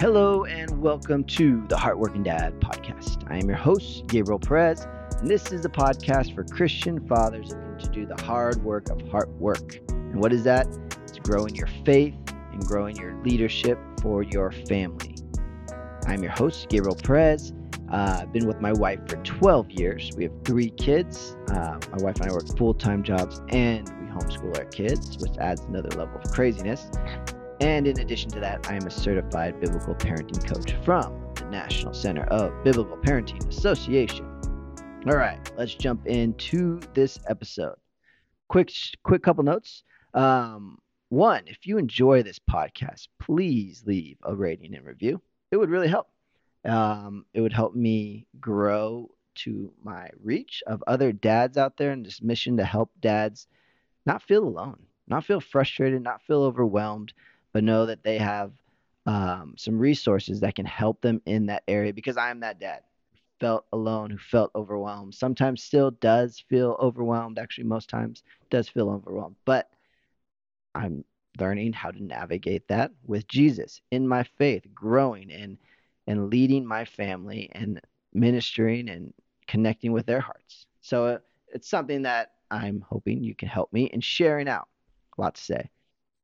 Hello and welcome to the Heartworking Dad podcast. I am your host, Gabriel Perez, and this is a podcast for Christian fathers looking to do the hard work of heart work. And what is that? It's growing your faith and growing your leadership for your family. I'm your host, Gabriel Perez. Uh, I've been with my wife for 12 years. We have three kids. Uh, my wife and I work full time jobs and we homeschool our kids, which adds another level of craziness. And in addition to that, I am a certified biblical parenting coach from the National Center of Biblical Parenting Association. All right, let's jump into this episode. Quick, quick couple notes. Um, one, if you enjoy this podcast, please leave a rating and review. It would really help. Um, it would help me grow to my reach of other dads out there in this mission to help dads not feel alone, not feel frustrated, not feel overwhelmed, but know that they have um, some resources that can help them in that area because I am that dad felt alone, who felt overwhelmed, sometimes still does feel overwhelmed, actually, most times does feel overwhelmed. But I'm learning how to navigate that with Jesus in my faith, growing and and leading my family and ministering and connecting with their hearts. So uh, it's something that I'm hoping you can help me in sharing out. A lot to say.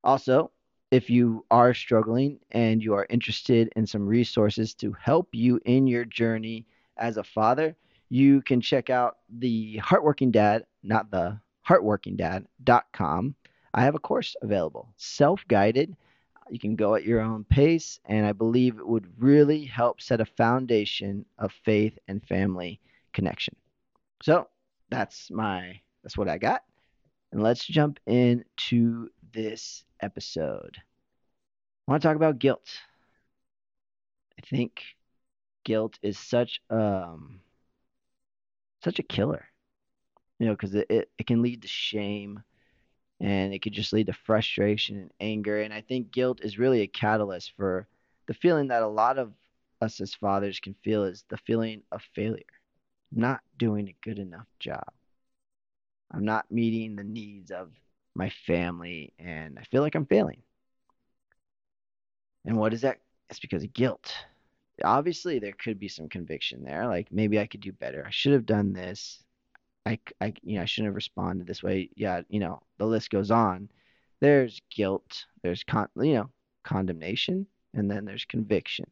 Also, if you are struggling and you are interested in some resources to help you in your journey as a father, you can check out the Heartworking Dad, not the heartworkingdad.com. I have a course available, self guided. You can go at your own pace, and I believe it would really help set a foundation of faith and family connection. So that's my that's what I got. And let's jump into this episode. I want to talk about guilt. I think guilt is such um such a killer. You know, because it, it, it can lead to shame and it could just lead to frustration and anger. And I think guilt is really a catalyst for the feeling that a lot of us as fathers can feel is the feeling of failure, not doing a good enough job. I'm not meeting the needs of my family, and I feel like I'm failing. And what is that? It's because of guilt. Obviously, there could be some conviction there. Like maybe I could do better. I should have done this. I, I, you know, I shouldn't have responded this way. Yeah, you know, the list goes on. There's guilt. There's con, you know, condemnation, and then there's conviction.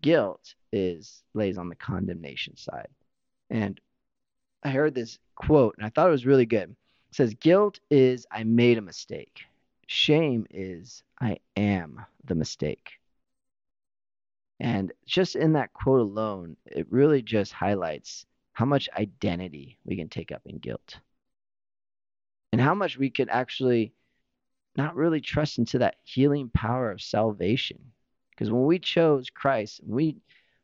Guilt is lays on the condemnation side, and I heard this quote and I thought it was really good. It says, Guilt is I made a mistake. Shame is I am the mistake. And just in that quote alone, it really just highlights how much identity we can take up in guilt and how much we could actually not really trust into that healing power of salvation. Because when we chose Christ, we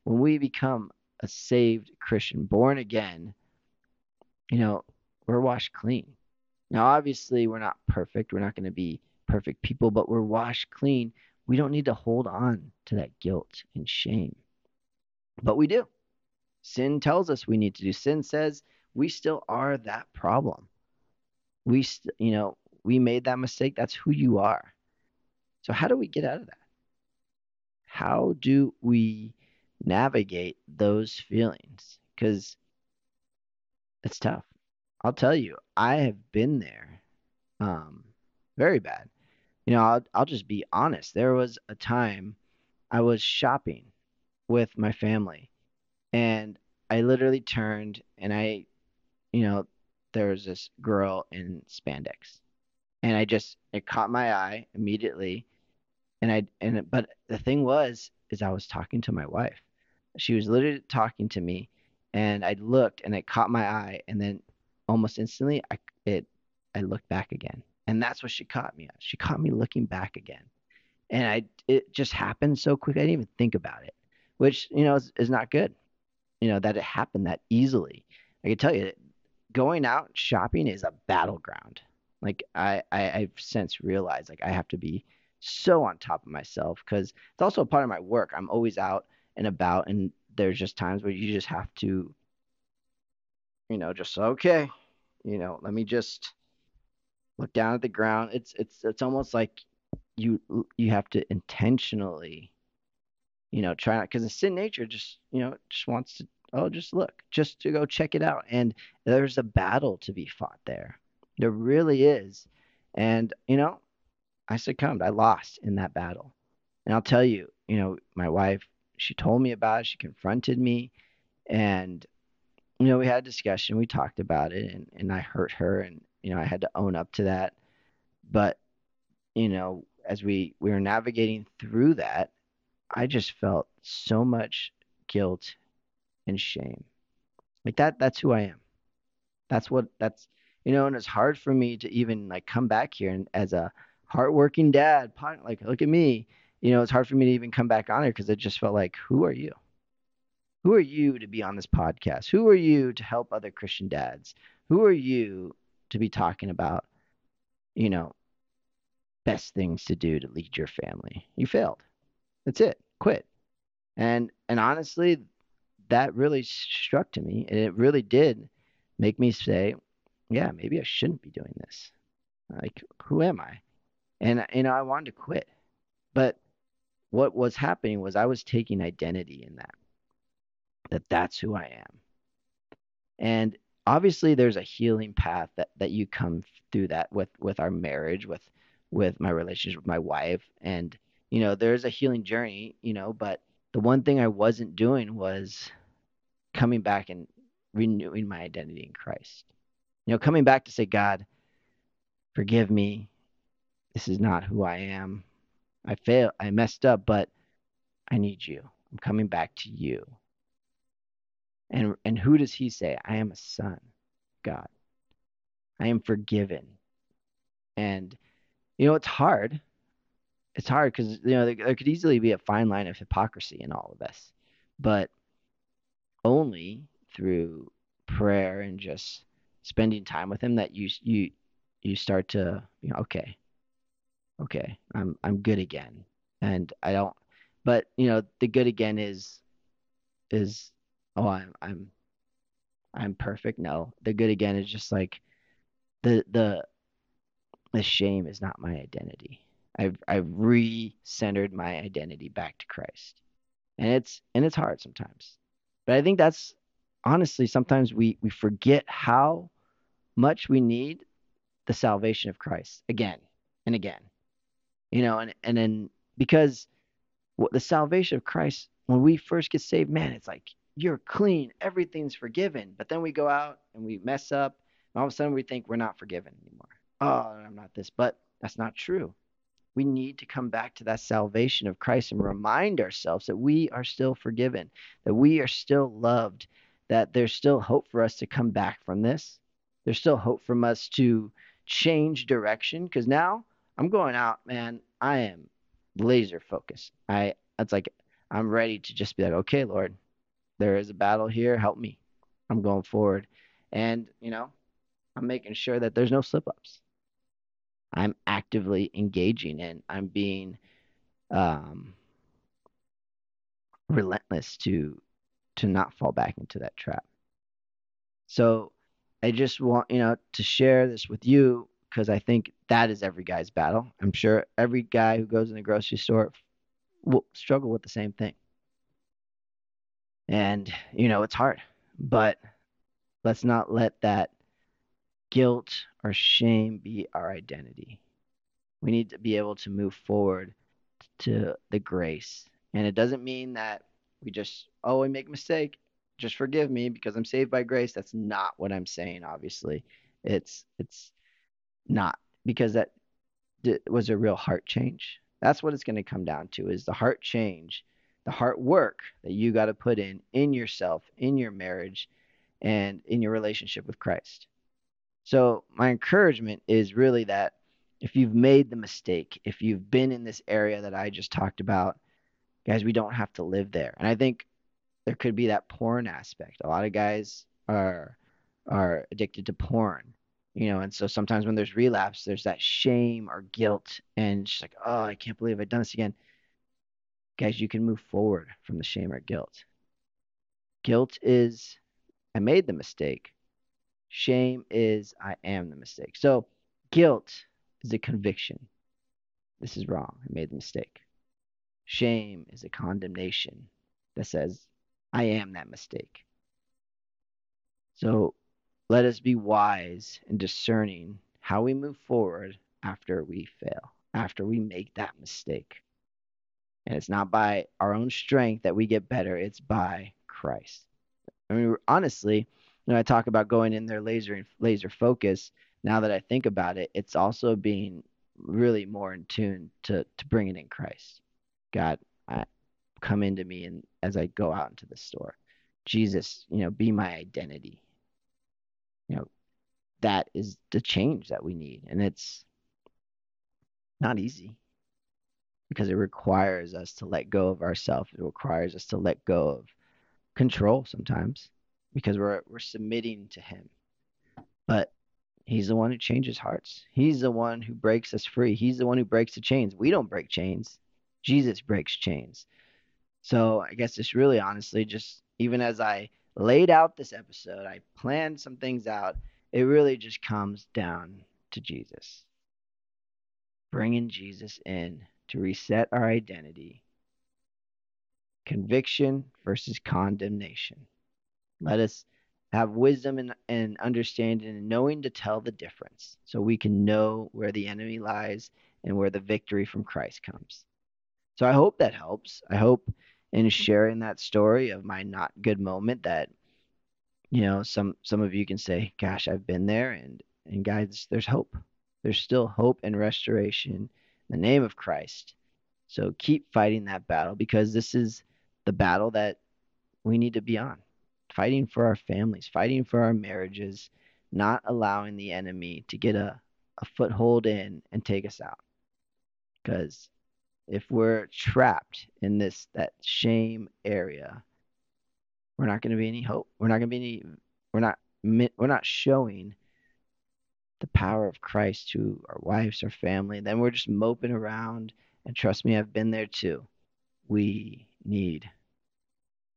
when we become a saved Christian, born again, you know, we're washed clean. Now, obviously, we're not perfect. We're not going to be perfect people, but we're washed clean. We don't need to hold on to that guilt and shame. But we do. Sin tells us we need to do. Sin says we still are that problem. We, st- you know, we made that mistake. That's who you are. So, how do we get out of that? How do we navigate those feelings? Because it's tough. I'll tell you, I have been there. Um, very bad. You know, I'll, I'll just be honest. There was a time I was shopping with my family, and I literally turned and I, you know, there was this girl in spandex, and I just it caught my eye immediately, and I and but the thing was is I was talking to my wife. She was literally talking to me, and I looked and it caught my eye, and then almost instantly I it I looked back again, and that's what she caught me at. She caught me looking back again, and I it just happened so quick I didn't even think about it, which you know is, is not good. You know that it happened that easily. I can tell you, going out shopping is a battleground. Like I, I I've since realized like I have to be so on top of myself because it's also a part of my work. I'm always out and about, and there's just times where you just have to, you know, just okay, you know, let me just look down at the ground. It's it's it's almost like you you have to intentionally you know, try not because the sin nature just, you know, just wants to, oh, just look, just to go check it out. And there's a battle to be fought there. There really is. And, you know, I succumbed. I lost in that battle. And I'll tell you, you know, my wife, she told me about it. She confronted me. And, you know, we had a discussion. We talked about it. And, and I hurt her. And, you know, I had to own up to that. But, you know, as we, we were navigating through that, I just felt so much guilt and shame. Like that that's who I am. That's what that's you know, and it's hard for me to even like come back here and as a hardworking dad, like look at me, you know, it's hard for me to even come back on here because I just felt like, who are you? Who are you to be on this podcast? Who are you to help other Christian dads? Who are you to be talking about, you know, best things to do to lead your family? You failed. That's it. Quit. And and honestly, that really struck to me, and it really did make me say, yeah, maybe I shouldn't be doing this. Like, who am I? And you know, I wanted to quit. But what was happening was I was taking identity in that. That that's who I am. And obviously there's a healing path that that you come through that with with our marriage, with with my relationship with my wife and you know, there's a healing journey, you know, but the one thing I wasn't doing was coming back and renewing my identity in Christ. You know, coming back to say, God, forgive me. This is not who I am. I failed. I messed up, but I need you. I'm coming back to you. And and who does he say? I am a son, of God. I am forgiven. And you know, it's hard it's hard because you know there, there could easily be a fine line of hypocrisy in all of this, but only through prayer and just spending time with him that you you you start to you know okay okay i'm i'm good again and i don't but you know the good again is is oh i'm i'm i'm perfect no the good again is just like the the the shame is not my identity I've I've re-centered my identity back to Christ. And it's and it's hard sometimes. But I think that's honestly sometimes we we forget how much we need the salvation of Christ again and again. You know, and and then because what the salvation of Christ when we first get saved, man, it's like you're clean, everything's forgiven. But then we go out and we mess up, and all of a sudden we think we're not forgiven anymore. Oh, I'm not this, but that's not true we need to come back to that salvation of Christ and remind ourselves that we are still forgiven, that we are still loved, that there's still hope for us to come back from this. There's still hope from us to change direction because now I'm going out, man. I am laser focused. I it's like I'm ready to just be like, okay, Lord, there is a battle here. Help me. I'm going forward, and you know, I'm making sure that there's no slip ups. I'm actively engaging and I'm being um, relentless to to not fall back into that trap. So I just want you know to share this with you because I think that is every guy's battle. I'm sure every guy who goes in the grocery store will struggle with the same thing. And you know it's hard, but let's not let that guilt or shame be our identity. We need to be able to move forward to the grace. And it doesn't mean that we just, oh, I make a mistake, just forgive me because I'm saved by grace. That's not what I'm saying, obviously. It's it's not because that was a real heart change. That's what it's going to come down to is the heart change, the heart work that you got to put in in yourself, in your marriage, and in your relationship with Christ. So, my encouragement is really that if you've made the mistake, if you've been in this area that I just talked about, guys, we don't have to live there. And I think there could be that porn aspect. A lot of guys are are addicted to porn, you know, and so sometimes when there's relapse, there's that shame or guilt, and just like, oh, I can't believe I've done this again. Guys, you can move forward from the shame or guilt. Guilt is, I made the mistake. Shame is I am the mistake. So guilt is a conviction. This is wrong. I made the mistake. Shame is a condemnation that says, I am that mistake. So let us be wise and discerning how we move forward after we fail, after we make that mistake. And it's not by our own strength that we get better, it's by Christ. I mean, honestly, when I talk about going in there laser laser focus, now that I think about it, it's also being really more in tune to to bringing in Christ. God, I, come into me and as I go out into the store. Jesus, you know, be my identity. You know, that is the change that we need. And it's not easy because it requires us to let go of ourselves. It requires us to let go of control sometimes because we're we're submitting to him. But he's the one who changes hearts. He's the one who breaks us free. He's the one who breaks the chains. We don't break chains. Jesus breaks chains. So I guess it's really honestly just even as I laid out this episode, I planned some things out. It really just comes down to Jesus. Bringing Jesus in to reset our identity. Conviction versus condemnation. Let us have wisdom and, and understanding and knowing to tell the difference so we can know where the enemy lies and where the victory from Christ comes. So I hope that helps. I hope in mm-hmm. sharing that story of my not good moment that you know some some of you can say gosh I've been there and and guys there's hope. There's still hope and restoration in the name of Christ. So keep fighting that battle because this is the battle that we need to be on fighting for our families, fighting for our marriages, not allowing the enemy to get a, a foothold in and take us out. Because if we're trapped in this that shame area, we're not going to be any hope. We're not going to be any. We're not. We're not showing the power of Christ to our wives, our family. Then we're just moping around. And trust me, I've been there too. We need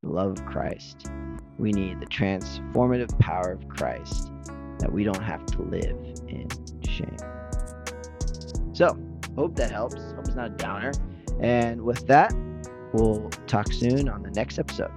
the love of Christ. We need the transformative power of Christ that we don't have to live in shame. So, hope that helps. Hope it's not a downer. And with that, we'll talk soon on the next episode.